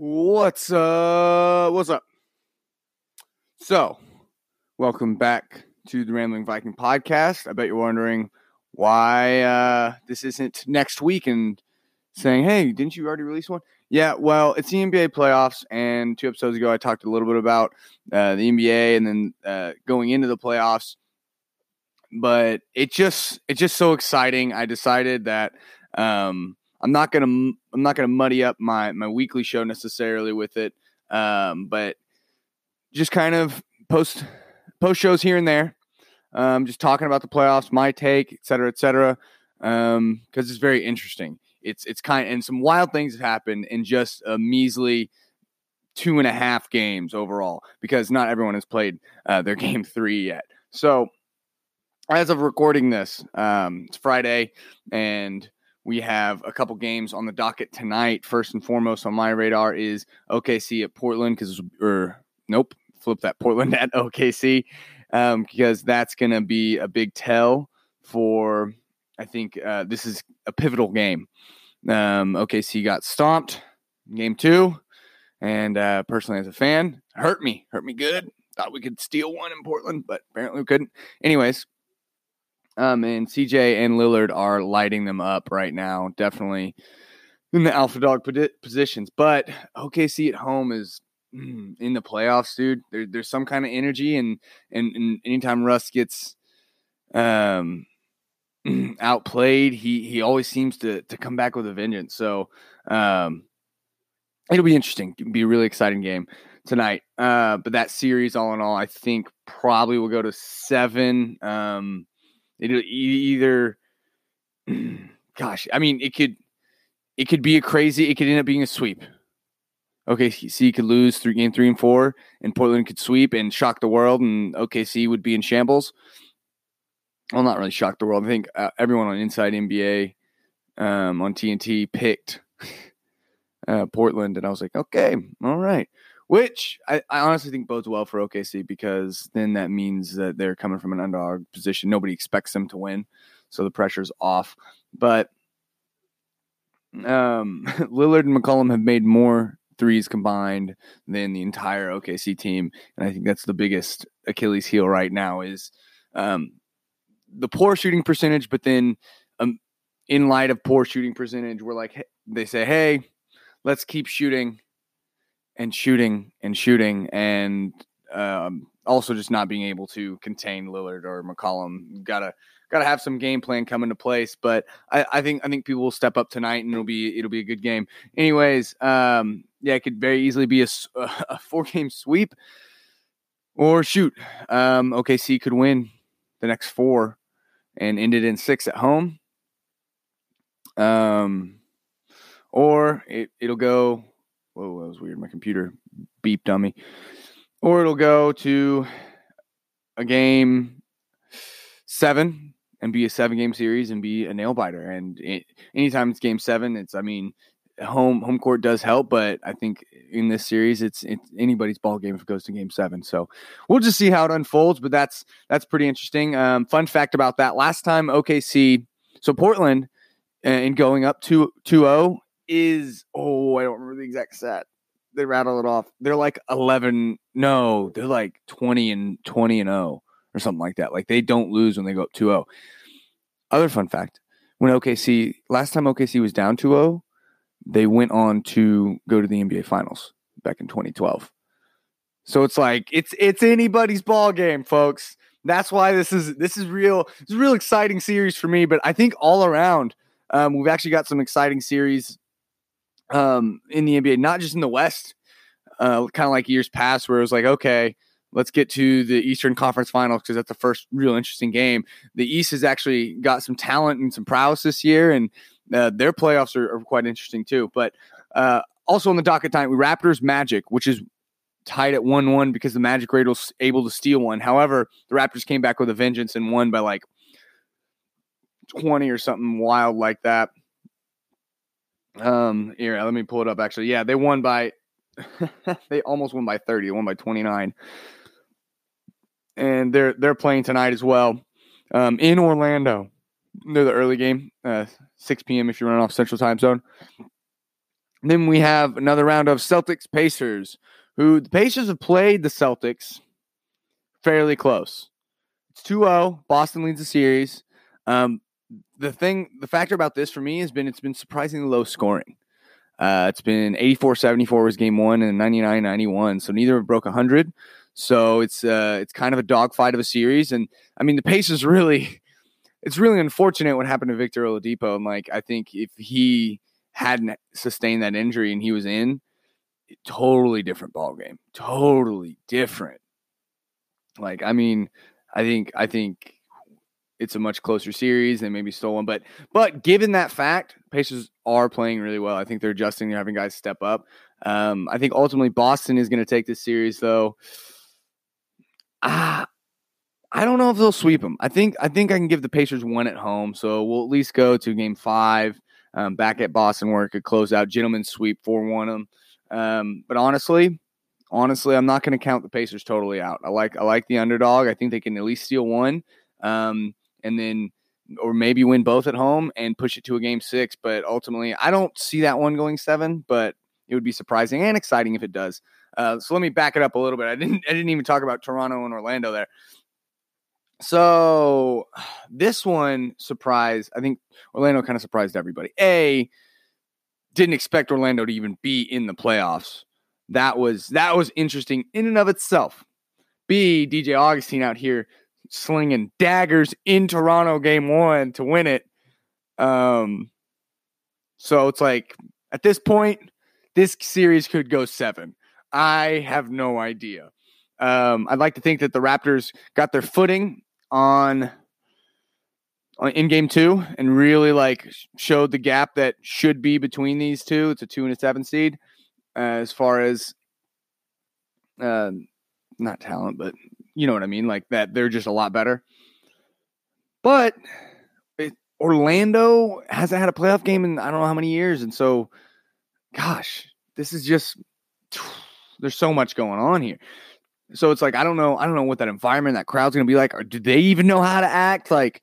What's up? What's up? So, welcome back to the Rambling Viking podcast. I bet you're wondering why uh, this isn't next week and saying, hey, didn't you already release one? Yeah, well, it's the NBA playoffs, and two episodes ago, I talked a little bit about uh, the NBA and then uh, going into the playoffs. But it just it's just so exciting. I decided that um, I'm not gonna I'm not gonna muddy up my my weekly show necessarily with it, um, but just kind of post post shows here and there, um, just talking about the playoffs, my take, et cetera, et cetera, because um, it's very interesting. It's it's kind and some wild things have happened in just a measly two and a half games overall because not everyone has played uh, their game three yet. So as of recording this, um, it's Friday and we have a couple games on the docket tonight. First and foremost on my radar is OKC at Portland because, or nope, flip that Portland at OKC um, because that's going to be a big tell for. I think uh, this is a pivotal game. Um, OKC got stomped game two, and uh, personally as a fan, hurt me, hurt me good. Thought we could steal one in Portland, but apparently we couldn't. Anyways, um, and CJ and Lillard are lighting them up right now, definitely in the alpha dog positions. But OKC at home is mm, in the playoffs, dude. There, there's some kind of energy, and, and and anytime Russ gets um outplayed, he he always seems to to come back with a vengeance. So um, it'll be interesting. It'll be a really exciting game tonight. Uh, but that series, all in all, I think probably will go to seven. Um, it either, gosh, I mean, it could, it could be a crazy. It could end up being a sweep. OKC could lose three game three and four, and Portland could sweep and shock the world, and OKC would be in shambles. Well, not really shock the world. I think uh, everyone on Inside NBA um, on TNT picked uh, Portland, and I was like, okay, all right which I, I, honestly think bodes well for OKC because then that means that they're coming from an underdog position. Nobody expects them to win, so the pressure's off. But um, Lillard and McCollum have made more threes combined than the entire OKC team, and I think that's the biggest Achilles heel right now is um, the poor shooting percentage. But then, um, in light of poor shooting percentage, we're like they say, hey, let's keep shooting and shooting and shooting and um, also just not being able to contain Lillard or McCollum. Gotta gotta have some game plan come into place. But I, I, think I think people will step up tonight and it'll be it'll be a good game. Anyways, um, yeah, it could very easily be a, a four game sweep. Or shoot, um, OKC could win the next four and end it in six at home. Um, or it, it'll go Whoa, that was weird. My computer beeped on me. Or it'll go to a game seven and be a seven game series and be a nail biter. And it, anytime it's game seven, it's, I mean, home home court does help, but I think in this series, it's it's anybody's ball game if it goes to game seven. So we'll just see how it unfolds. But that's that's pretty interesting. Um, fun fact about that: last time OKC, so Portland, and going up to 2-0 is oh, I don't remember the exact set. They rattle it off. They're like eleven. No, they're like twenty and twenty and zero oh, or something like that. Like they don't lose when they go up 2-0. Other fun fact: when OKC last time OKC was down 2-0, they went on to go to the NBA Finals back in 2012. So it's like it's it's anybody's ball game, folks. That's why this is this is real. It's a real exciting series for me. But I think all around, um, we've actually got some exciting series um, in the NBA, not just in the West, uh, kind of like years past, where it was like, okay, let's get to the Eastern Conference Finals because that's the first real interesting game. The East has actually got some talent and some prowess this year, and uh, their playoffs are, are, quite interesting too. But uh, also on the docket time, we Raptors Magic, which is tied at 1 1 because the Magic were able to steal one. However, the Raptors came back with a vengeance and won by like 20 or something wild like that. Um, here, let me pull it up. Actually, yeah, they won by they almost won by 30. They won by 29, and they're they're playing tonight as well um, in Orlando. They're the early game, uh, 6 p.m. if you're running off Central Time Zone. then we have another round of Celtics Pacers, who the Pacers have played the Celtics fairly close. It's 2 0. Boston leads the series. Um, the thing, the factor about this for me has been it's been surprisingly low scoring. Uh, it's been 84 74 was game one and 99 91. So neither broke 100. So it's uh, it's kind of a dogfight of a series. And I mean, the pace is really, it's really unfortunate what happened to Victor Oladipo. And like, I think if he hadn't sustained that injury and he was in, totally different ball game. Totally different. Like, I mean, I think I think it's a much closer series. They maybe stole one, but but given that fact, Pacers are playing really well. I think they're adjusting. They're having guys step up. Um, I think ultimately Boston is going to take this series, though. Ah, I don't know if they'll sweep them. I think I think I can give the Pacers one at home, so we'll at least go to Game Five um, back at Boston where it could close out. Gentlemen sweep four one them. Um, but honestly, honestly, I'm not going to count the Pacers totally out. I like I like the underdog. I think they can at least steal one. Um, and then or maybe win both at home and push it to a game six. But ultimately, I don't see that one going seven, but it would be surprising and exciting if it does. Uh, so let me back it up a little bit. I didn't I didn't even talk about Toronto and Orlando there. So this one surprised. I think Orlando kind of surprised everybody. A didn't expect Orlando to even be in the playoffs. That was that was interesting in and of itself. B DJ Augustin out here slinging daggers in Toronto game one to win it. Um, so it's like at this point, this series could go seven. I have no idea. Um, I'd like to think that the Raptors got their footing on, on in game two and really like showed the gap that should be between these two. It's a two and a seven seed uh, as far as uh, not talent, but you know what I mean? Like that they're just a lot better. But it, Orlando hasn't had a playoff game in I don't know how many years. And so, gosh, this is just there's so much going on here. So it's like I don't know, I don't know what that environment, that crowd's gonna be like. Or do they even know how to act? Like,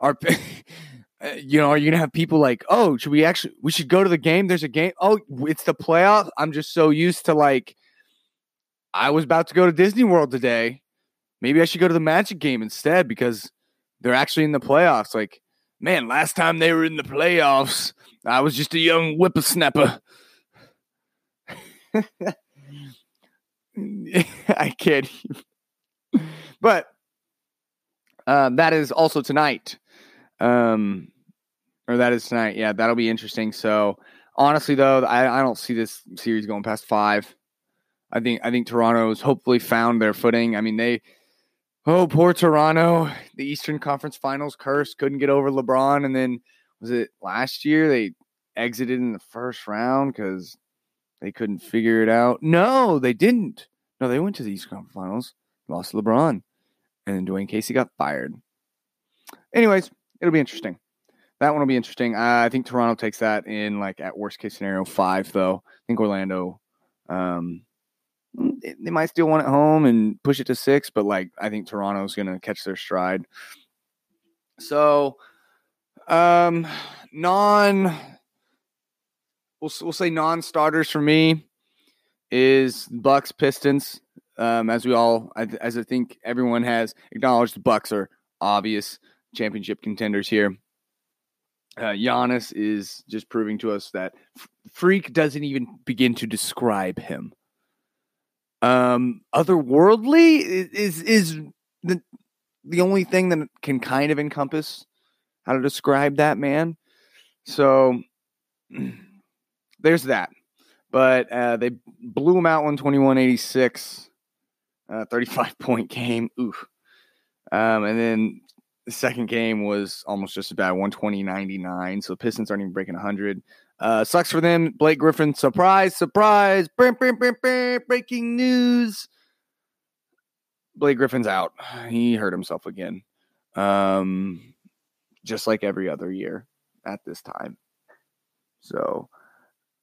are eh, you know, are you gonna have people like, oh, should we actually we should go to the game? There's a game. Oh, it's the playoff. I'm just so used to like I was about to go to Disney World today maybe I should go to the Magic game instead because they're actually in the playoffs. Like, man, last time they were in the playoffs, I was just a young whippersnapper. I can't. but um, that is also tonight. Um, or that is tonight. Yeah, that'll be interesting. So honestly, though, I, I don't see this series going past five. I think I think Toronto's hopefully found their footing. I mean, they Oh, poor Toronto. The Eastern Conference Finals curse couldn't get over LeBron. And then was it last year they exited in the first round because they couldn't figure it out? No, they didn't. No, they went to the Eastern Conference Finals, lost LeBron, and then Dwane Casey got fired. Anyways, it'll be interesting. That one will be interesting. I think Toronto takes that in like at worst case scenario five though. I think Orlando um, they might still want it home and push it to six, but like I think Toronto's going to catch their stride. So, um, non, we'll we'll say non-starters for me is Bucks Pistons. Um, as we all, as I think everyone has acknowledged, the Bucks are obvious championship contenders here. Uh, Giannis is just proving to us that freak doesn't even begin to describe him. Um, otherworldly is is the the only thing that can kind of encompass how to describe that man. So there's that. But uh, they blew him out 121 86, uh, 35 point game. Oof. Um, and then the second game was almost just about 120 99. So the Pistons aren't even breaking 100. Uh, sucks for them. Blake Griffin, surprise, surprise. breaking news. Blake Griffin's out. He hurt himself again. Um, just like every other year at this time. So,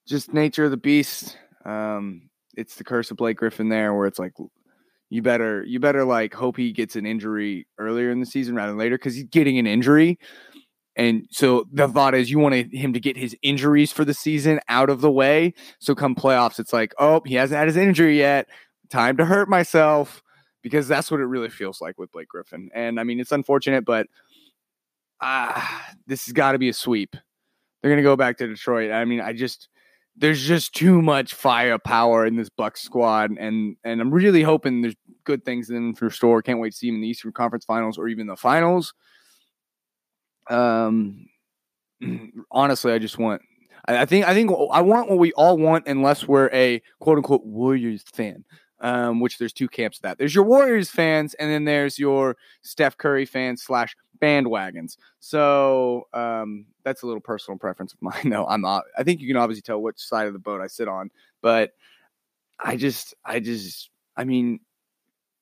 just nature of the beast. Um, it's the curse of Blake Griffin there, where it's like you better you better like hope he gets an injury earlier in the season rather than later because he's getting an injury And so the thought is you wanted him to get his injuries for the season out of the way. So come playoffs, it's like, oh, he hasn't had his injury yet. Time to hurt myself because that's what it really feels like with Blake Griffin. And I mean, it's unfortunate, but ah, this has got to be a sweep. They're going to go back to Detroit. I mean, I just there's just too much firepower in this Bucks squad, and and I'm really hoping there's good things in for store. Can't wait to see him in the Eastern Conference Finals or even the finals. Um, honestly, I just want. I, I think I think I want what we all want, unless we're a quote unquote Warriors fan. Um, which there's two camps of that. There's your Warriors fans, and then there's your Steph Curry fans slash bandwagons. So um, that's a little personal preference of mine, though. I'm not. I think you can obviously tell which side of the boat I sit on, but I just, I just, I mean,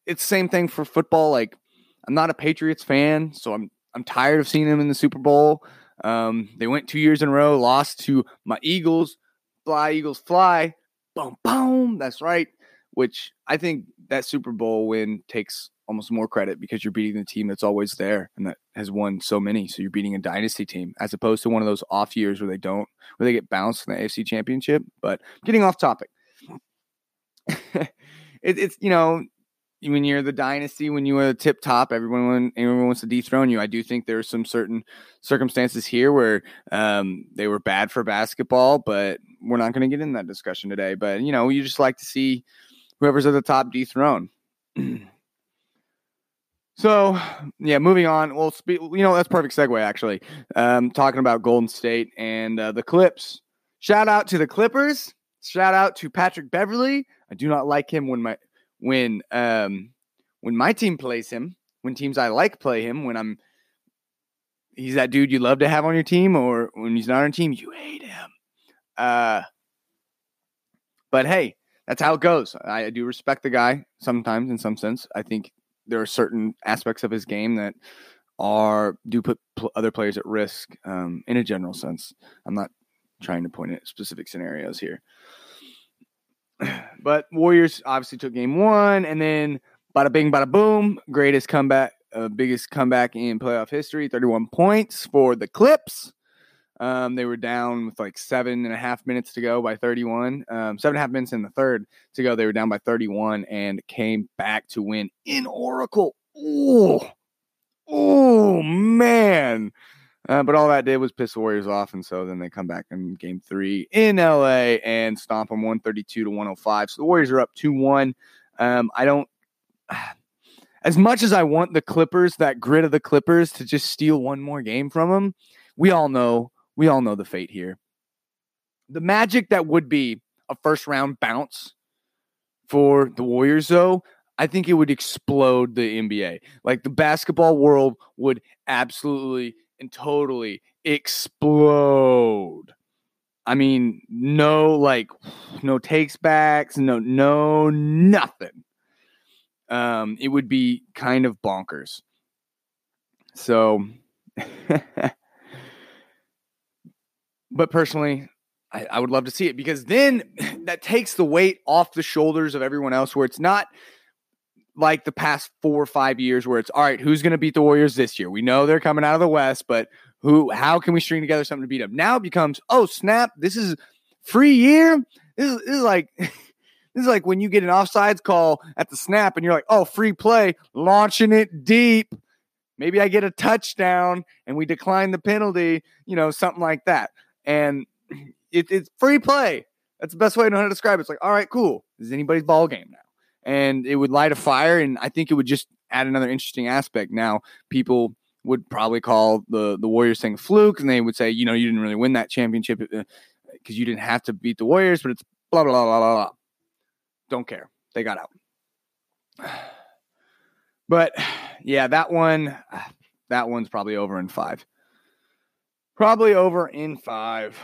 it's the same thing for football. Like, I'm not a Patriots fan, so I'm I'm tired of seeing them in the Super Bowl. Um, they went two years in a row, lost to my Eagles. Fly, Eagles, fly. Boom, boom. That's right. Which I think that Super Bowl win takes almost more credit because you're beating the team that's always there and that has won so many. So you're beating a dynasty team as opposed to one of those off years where they don't, where they get bounced in the AFC Championship. But getting off topic, it, it's you know when you're the dynasty, when you are the tip top, everyone everyone wants to dethrone you. I do think there are some certain circumstances here where um, they were bad for basketball, but we're not going to get in that discussion today. But you know, you just like to see whoever's at the top dethrone. so yeah, moving on. Well, spe- you know that's perfect segue actually. Um, talking about Golden State and uh, the Clips. Shout out to the Clippers. Shout out to Patrick Beverley. I do not like him when my when um when my team plays him, when teams I like play him, when I'm he's that dude you love to have on your team, or when he's not on your team, you hate him. Uh but hey, that's how it goes. I, do respect the guy sometimes in some sense. I think there are certain aspects of his game that are do put pl- other players at risk um, in a general sense. I'm not trying to point at specific scenarios here. but Warriors obviously took game one, and then bada bing, bada boom, greatest comeback, uh, biggest comeback in playoff history, 31 points for the Clips. Um, they were down with like seven and a half minutes to go by 31. Um, seven and a half minutes in the third to go. They were down by 31 and came back to win in Oracle. Oh, oh man. Uh, but all that did was piss the Warriors off, and so then they come back in Game Three in LA and stomp them one thirty two to 105. So the Warriors are up two one. Um, I don't. As much as I want the Clippers, that grit of the Clippers, to just steal one more game from them, we all know we all know the fate here. The magic that would be a first round bounce for the Warriors, though, I think it would explode the NBA. Like the basketball world would absolutely and totally explode. I mean, no like no takes backs, no no nothing. Um, it would be kind of bonkers. So but personally, I, I, would love to see it because then that takes the weight off the shoulders of everyone else where it's not like the past four or five years where it's all right, who's going to beat the Warriors this year? We know they're coming out of the West, but who? How can we string together something to beat them? Now it becomes oh snap, this is free year. This is, this is like this is like when you get an offsides call at the snap and you're like oh free play, launching it deep. Maybe I get a touchdown and we decline the penalty, you know, something like that. And it, it's free play. That's the best way to know how to describe it. It's like, all right, cool. This is anybody's ball game now and it would light a fire. And I think it would just add another interesting aspect. Now, people would probably call the the Warriors thing fluke, and they would say, you know, you didn't really win that championship because uh, you didn't have to beat the Warriors, but it's blah blah blah blah blah. Don't care. They got out. But yeah, that one, that one's probably over in five. Probably over in five.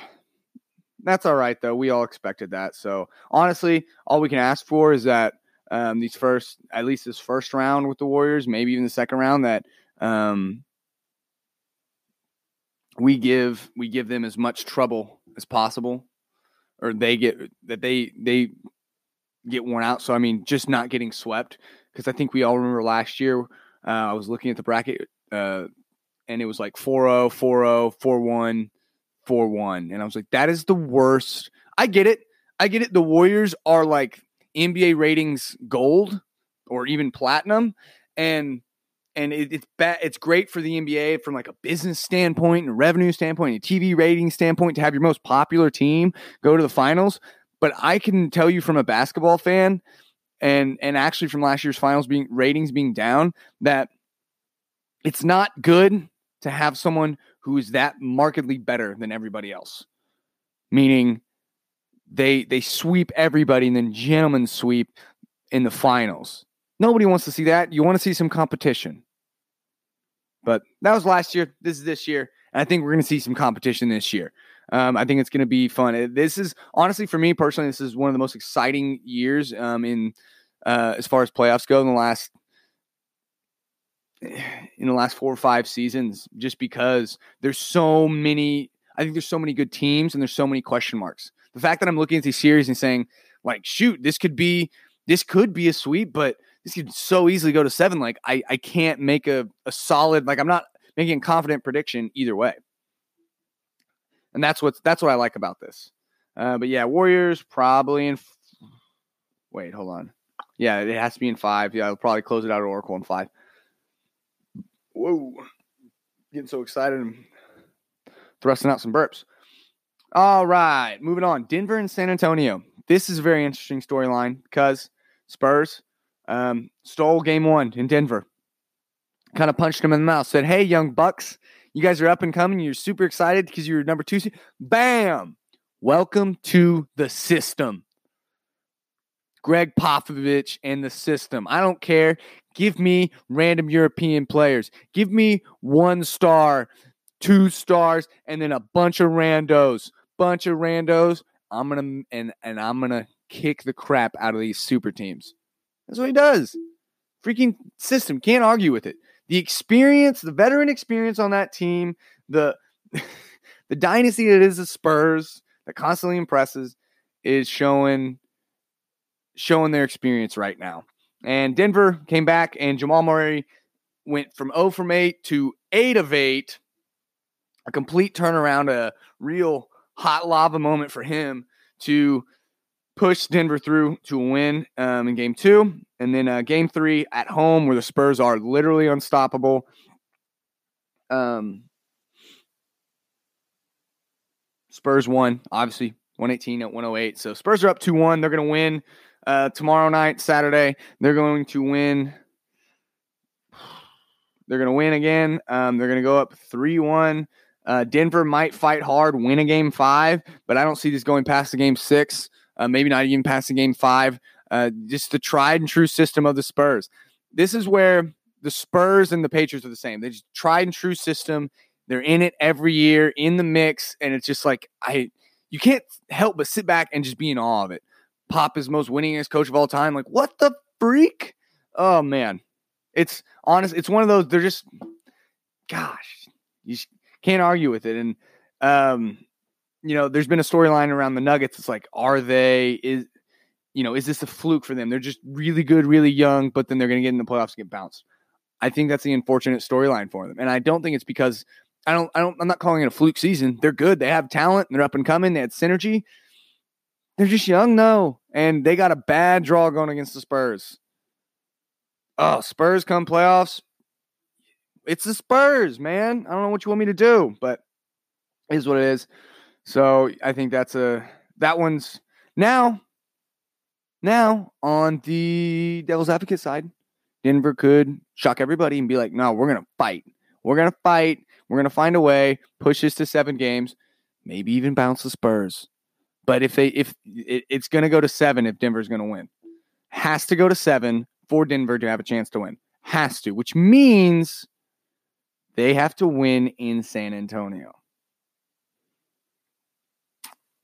That's all right though. We all expected that. So honestly, all we can ask for is that um, these first, at least this first round with the Warriors, maybe even the second round, that um, we give we give them as much trouble as possible, or they get that they they get worn out. So I mean, just not getting swept because I think we all remember last year. Uh, I was looking at the bracket. Uh, and it was like 4-0, 4-0, 4-1, 4-1. And I was like, that is the worst. I get it. I get it. The Warriors are like NBA ratings gold or even platinum. And and it, it's bad. It's great for the NBA from like a business standpoint and revenue standpoint, and TV rating standpoint to have your most popular team go to the finals. But I can tell you from a basketball fan, and and actually from last year's finals being ratings being down, that it's not good to have someone who is that markedly better than everybody else. Meaning they they sweep everybody and then gentlemen sweep in the finals. Nobody wants to see that. You want to see some competition. But that was last year. This is this year. And I think we're going to see some competition this year. Um, I think it's going to be fun. This is honestly, for me personally, this is one of the most exciting years um, in uh, as far as playoffs go in the last in the last four or five seasons. Just because there's so many, I think there's so many good teams and there's so many question marks. The fact that I'm looking at these series and saying, like, shoot, this could be this could be a sweep, but this could so easily go to seven. Like I, I can't make a, a solid, like I'm not making a confident prediction either way. And that's what that's what I like about this. Uh, but yeah, Warriors probably in. Wait, hold on. Yeah, it has to be in five. Yeah, I'll probably close it out at Oracle in five. Whoa, getting so excited and thrusting out some burps. All right, moving on. Denver and San Antonio. This is a very interesting storyline because Spurs um, stole game one in Denver. Kind of punched him in the mouth. Said, "Hey, young bucks, you guys are up and coming. You're super excited because you're number two. Bam! Welcome to the system." Gregg Popovich and the system. I don't care. Give me random European players. Give me one star, two stars, and then a bunch of randos. Bunch of randos. I'm gonna and and I'm gonna kick the crap out of these super teams. That's what he does. Freaking system. Can't argue with it. The experience, the veteran experience on that team, the the dynasty that is the Spurs that constantly impresses is showing showing their experience right now. And Denver came back and Jamal Murray went from 0 from 8 to 8 of 8. A complete turnaround, a real hot lava moment for him to push Denver through to a win um, in game two. And then uh, game three at home, where the Spurs are literally unstoppable. Um, Spurs won, obviously, 118 at 108. So Spurs are up 2 1. They're going to win uh, tomorrow night, Saturday. They're going to win. They're going to win again. Um, they're going to go up 3 1. Uh, Denver might fight hard, win a game five, but I don't see this going past the game six uh, maybe not even past the game five. Uh, just the tried and true system of the Spurs. This is where the Spurs and the Patriots are the same. They just tried and true system. They're in it every year, in the mix, and it's just like I, you can't help but sit back and just be in awe of it. Pop is most winningest coach of all time. Like what the freak? Oh man, it's honest. It's one of those. They're just, gosh, you can't argue with it. And um, you know, there's been a storyline around the Nuggets. It's like, are they is you know, is this a fluke for them? They're just really good, really young, but then they're going to get in the playoffs and get bounced. I think that's the unfortunate storyline for them, and I don't think it's because I don't, I don't, I'm not calling it a fluke season. They're good. They have talent. They're up and coming. They had synergy. They're just young, though, and they got a bad draw going against the Spurs. Oh, Spurs come playoffs. It's the Spurs, man. I don't know what you want me to do, but is what it is. So I think that's a that one's now now on the devil's advocate side. Denver could shock everybody and be like, "No, we're gonna fight. We're gonna fight. We're gonna find a way. Push this to seven games, maybe even bounce the Spurs. But if they if it, it's gonna go to seven, if Denver's gonna win, has to go to seven for Denver to have a chance to win. Has to, which means they have to win in San Antonio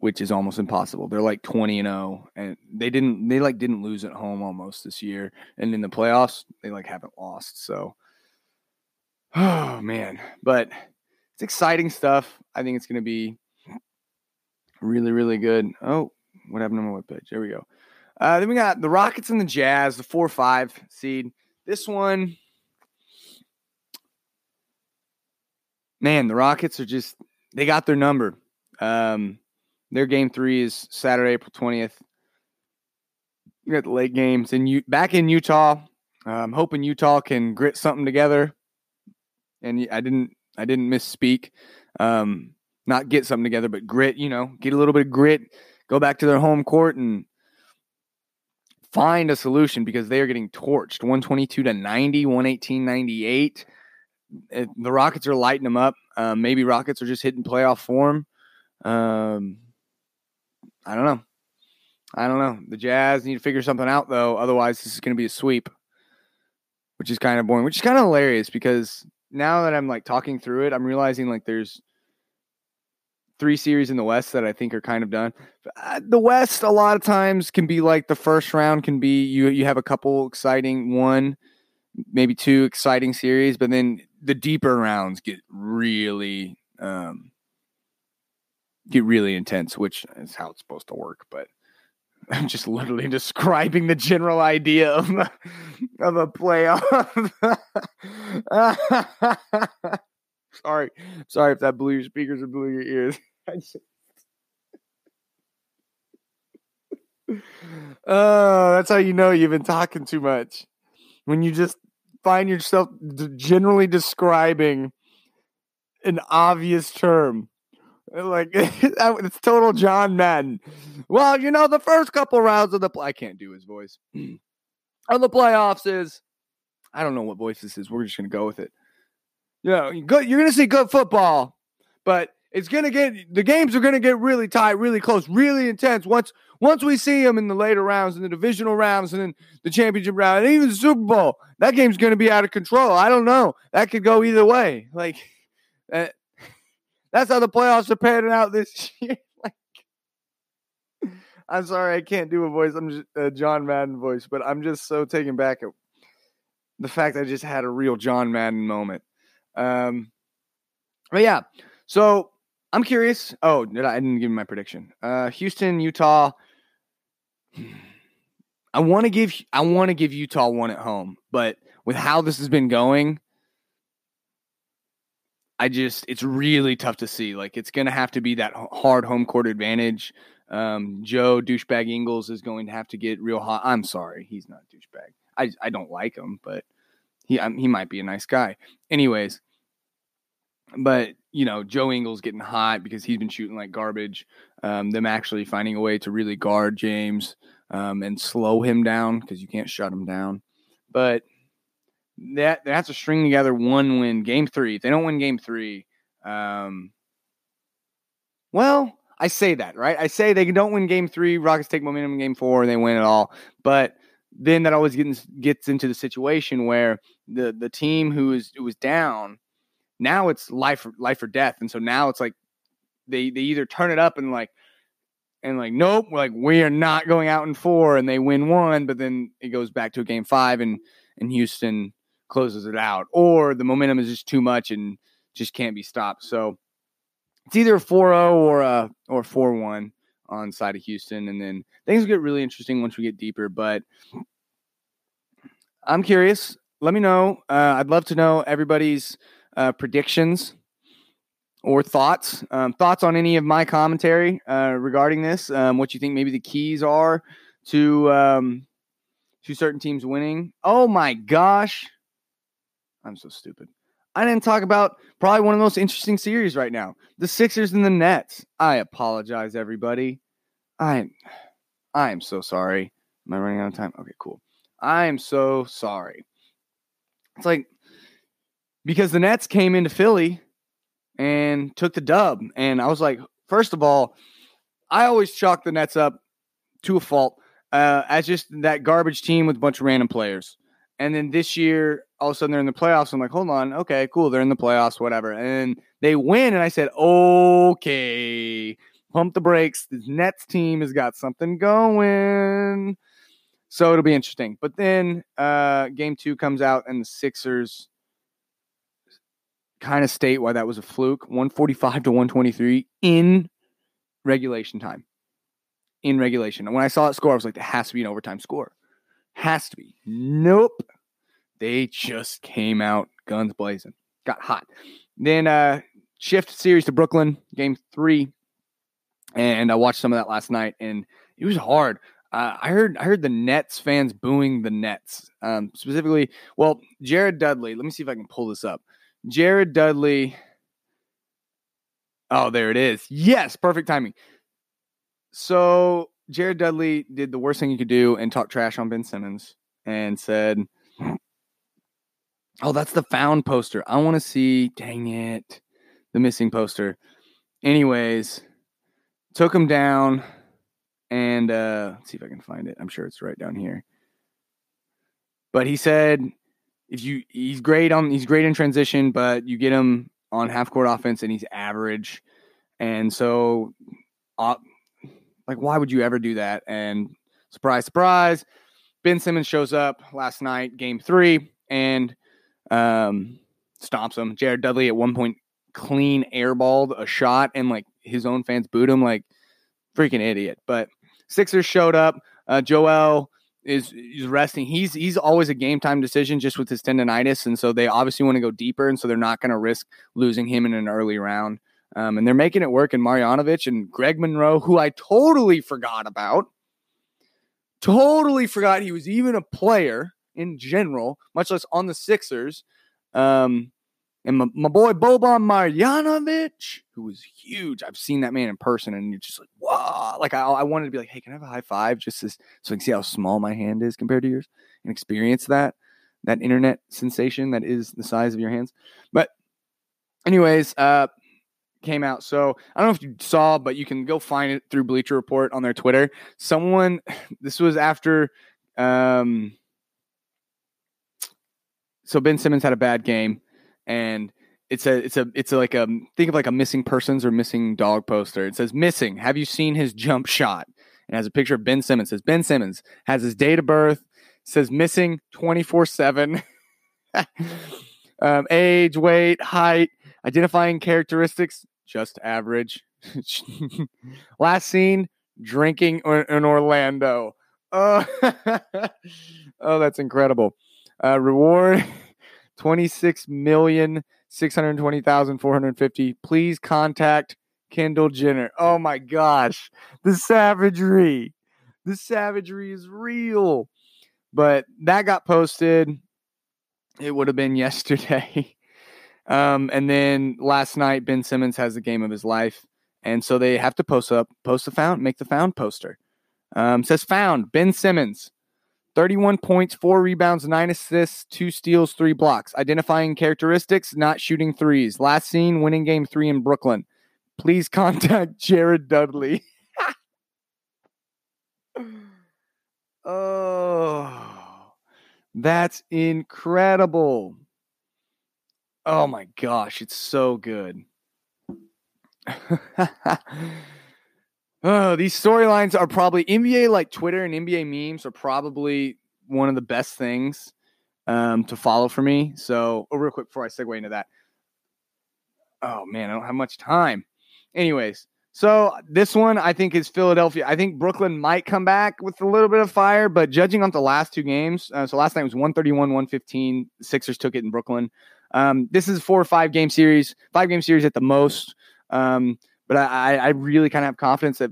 which is almost impossible. They're like 20 and 0 and they didn't they like didn't lose at home almost this year and in the playoffs they like haven't lost. So oh man, but it's exciting stuff. I think it's going to be really really good. Oh, what happened to my webpage? There we go. Uh, then we got the Rockets and the Jazz, the 4-5 seed. This one man, the Rockets are just they got their number. Um, their game three is Saturday, April twentieth. You got the late games and you back in Utah. I'm hoping Utah can grit something together. And I didn't I didn't misspeak. Um, not get something together, but grit. You know, get a little bit of grit. Go back to their home court and find a solution because they are getting torched. 122 to 90 118 98 the rockets are lighting them up. Um, maybe rockets are just hitting playoff form. Um, i don't know. I don't know. The jazz need to figure something out though. Otherwise this is going to be a sweep which is kind of boring which is kind of hilarious because now that i'm like talking through it i'm realizing like there's three series in the West that I think are kind of done. Uh, the West a lot of times can be like the first round can be you you have a couple exciting one, maybe two exciting series, but then the deeper rounds get really um, get really intense, which is how it's supposed to work. But I'm just literally describing the general idea of a, of a playoff. sorry, sorry if that blew your speakers or blew your ears. oh, that's how you know you've been talking too much. When you just find yourself generally describing an obvious term. Like it's total John Madden. Well, you know, the first couple rounds of the play- I can't do his voice. of the playoffs is I don't know what voice this is. We're just gonna go with it. You know, good you're gonna see good football, but it's gonna get the games are gonna get really tight, really close, really intense. Once once we see them in the later rounds, in the divisional rounds, and then the championship round, and even the Super Bowl, that game's gonna be out of control. I don't know. That could go either way. Like uh, that's how the playoffs are panning out this year. like, I'm sorry, I can't do a voice. I'm just a John Madden voice, but I'm just so taken back at the fact I just had a real John Madden moment. Um, but yeah, so I'm curious. Oh, did I, I didn't give you my prediction. Uh, Houston, Utah. I want to give I want to give Utah one at home, but with how this has been going, I just it's really tough to see. Like it's going to have to be that hard home court advantage. Um, Joe douchebag Ingles is going to have to get real hot. I'm sorry, he's not douchebag. I I don't like him, but he um, he might be a nice guy. Anyways, but you know, Joe Ingles getting hot because he's been shooting like garbage. Um, them actually finding a way to really guard James um, and slow him down because you can't shut him down. But that that's a string together one win game three. If they don't win game three, um, well, I say that right. I say they don't win game three. Rockets take momentum in game four and they win it all. But then that always gets gets into the situation where the the team who is who was down now it's life life or death, and so now it's like they they either turn it up and like and like nope, we're like we are not going out in four, and they win one, but then it goes back to a game five, and and Houston closes it out, or the momentum is just too much and just can't be stopped. So it's either 4-0 or a or 4-1 on side of Houston, and then things get really interesting once we get deeper. But I'm curious. Let me know. Uh, I'd love to know everybody's uh, predictions or thoughts. Um, thoughts on any of my commentary uh, regarding this? Um, what you think maybe the keys are to um, to certain teams winning? Oh my gosh, I'm so stupid. I didn't talk about probably one of the most interesting series right now: the Sixers and the Nets. I apologize, everybody. I I am so sorry. Am I running out of time? Okay, cool. I am so sorry. It's like because the Nets came into Philly and took the dub. And I was like, first of all, I always chalk the Nets up to a fault uh, as just that garbage team with a bunch of random players. And then this year, all of a sudden they're in the playoffs. I'm like, hold on, okay, cool, they're in the playoffs, whatever. And they win, and I said, okay, pump the brakes. This Nets team has got something going. So it'll be interesting. But then uh, game two comes out, and the Sixers kind of state why that was a fluke 145 to 123 in regulation time. In regulation. And when I saw that score, I was like, it has to be an overtime score. Has to be. Nope. They just came out guns blazing. Got hot. Then uh shift series to Brooklyn, game three, and I watched some of that last night, and it was hard. Uh, I heard I heard the Nets fans booing the Nets um, specifically. Well, Jared Dudley. Let me see if I can pull this up. Jared Dudley. Oh, there it is. Yes, perfect timing. So Jared Dudley did the worst thing you could do and talk trash on Ben Simmons and said, "Oh, that's the found poster. I want to see. Dang it, the missing poster." Anyways, took him down and uh, let's see if I can find it. I'm sure it's right down here. But he said if you he's great on he's great in transition, but you get him on half court offense and he's average. And so uh, like why would you ever do that? And surprise surprise, Ben Simmons shows up last night, game 3 and um stomps him. Jared Dudley at one point clean airballed a shot and like his own fans booed him like freaking idiot. But Sixers showed up. Uh, Joel is is resting. He's he's always a game time decision just with his tendonitis, and so they obviously want to go deeper, and so they're not going to risk losing him in an early round. Um, and they're making it work in Marjanovic and Greg Monroe, who I totally forgot about. Totally forgot he was even a player in general, much less on the Sixers. Um, and my, my boy Boban Marjanovic, who was huge. I've seen that man in person, and you're just like, wow. Like I, I wanted to be like, hey, can I have a high five just so I can see how small my hand is compared to yours and experience that that internet sensation that is the size of your hands. But anyways, uh, came out. So I don't know if you saw, but you can go find it through Bleacher Report on their Twitter. Someone, this was after. Um, so Ben Simmons had a bad game and it's a it's a it's a, like a think of like a missing persons or missing dog poster. It says missing. Have you seen his jump shot? And has a picture of Ben Simmons. It says Ben Simmons has his date of birth. Says missing twenty four seven. Um, age, weight, height, identifying characteristics, just average. Last seen drinking in Orlando. Oh, oh that's incredible. Uh, reward 26 million 620,450. Please contact Kendall Jenner. Oh my gosh. The savagery. The savagery is real. But that got posted. It would have been yesterday. Um, and then last night, Ben Simmons has the game of his life. And so they have to post up, post the found, make the found poster. Um, says found Ben Simmons. 31 points, four rebounds, nine assists, two steals, three blocks. Identifying characteristics, not shooting threes. Last seen, winning game three in Brooklyn. Please contact Jared Dudley. oh, that's incredible. Oh my gosh, it's so good. Oh, these storylines are probably NBA like Twitter and NBA memes are probably one of the best things um, to follow for me. So, oh, real quick before I segue into that. Oh man, I don't have much time. Anyways, so this one I think is Philadelphia. I think Brooklyn might come back with a little bit of fire, but judging on the last two games, uh, so last night was 131, 115. Sixers took it in Brooklyn. Um, this is a four or five game series, five game series at the most. Um, but I, I really kind of have confidence that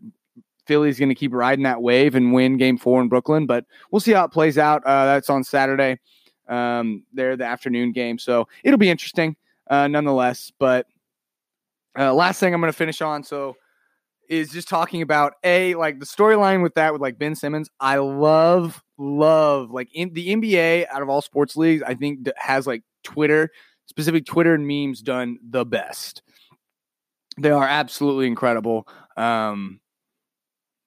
Philly's going to keep riding that wave and win game four in Brooklyn. But we'll see how it plays out. Uh, that's on Saturday. Um, they're the afternoon game. So it'll be interesting uh, nonetheless. But uh, last thing I'm going to finish on. So is just talking about a like the storyline with that with like Ben Simmons. I love love like in the NBA out of all sports leagues. I think has like Twitter specific Twitter and memes done the best. They are absolutely incredible. Um,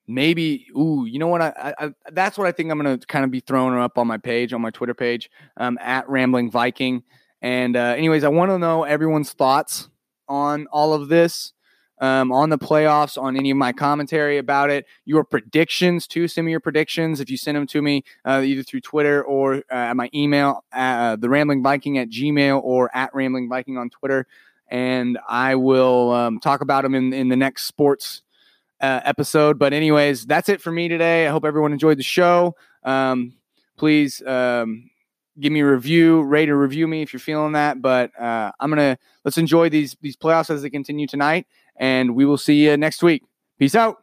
maybe, ooh, you know what? I, I, that's what I think I'm to kind of be throwing up on my page, on my Twitter page, um, at Rambling Viking. And, uh, anyways, I want to know everyone's thoughts on all of this. Um, on the playoffs, on any of my commentary about it, your predictions too. Send me your predictions if you send them to me uh, either through Twitter or uh, at my email, uh, the Rambling Viking at Gmail or at Rambling Viking on Twitter and I will um, talk about them in, in the next sports uh, episode. But, anyways, that's it for me today. I hope everyone enjoyed the show. Um, please um, give me a review, rate or review me if you're feeling that. But uh, I'm gonna let's enjoy these these playoffs as they continue tonight, and we will see you next week. Peace out.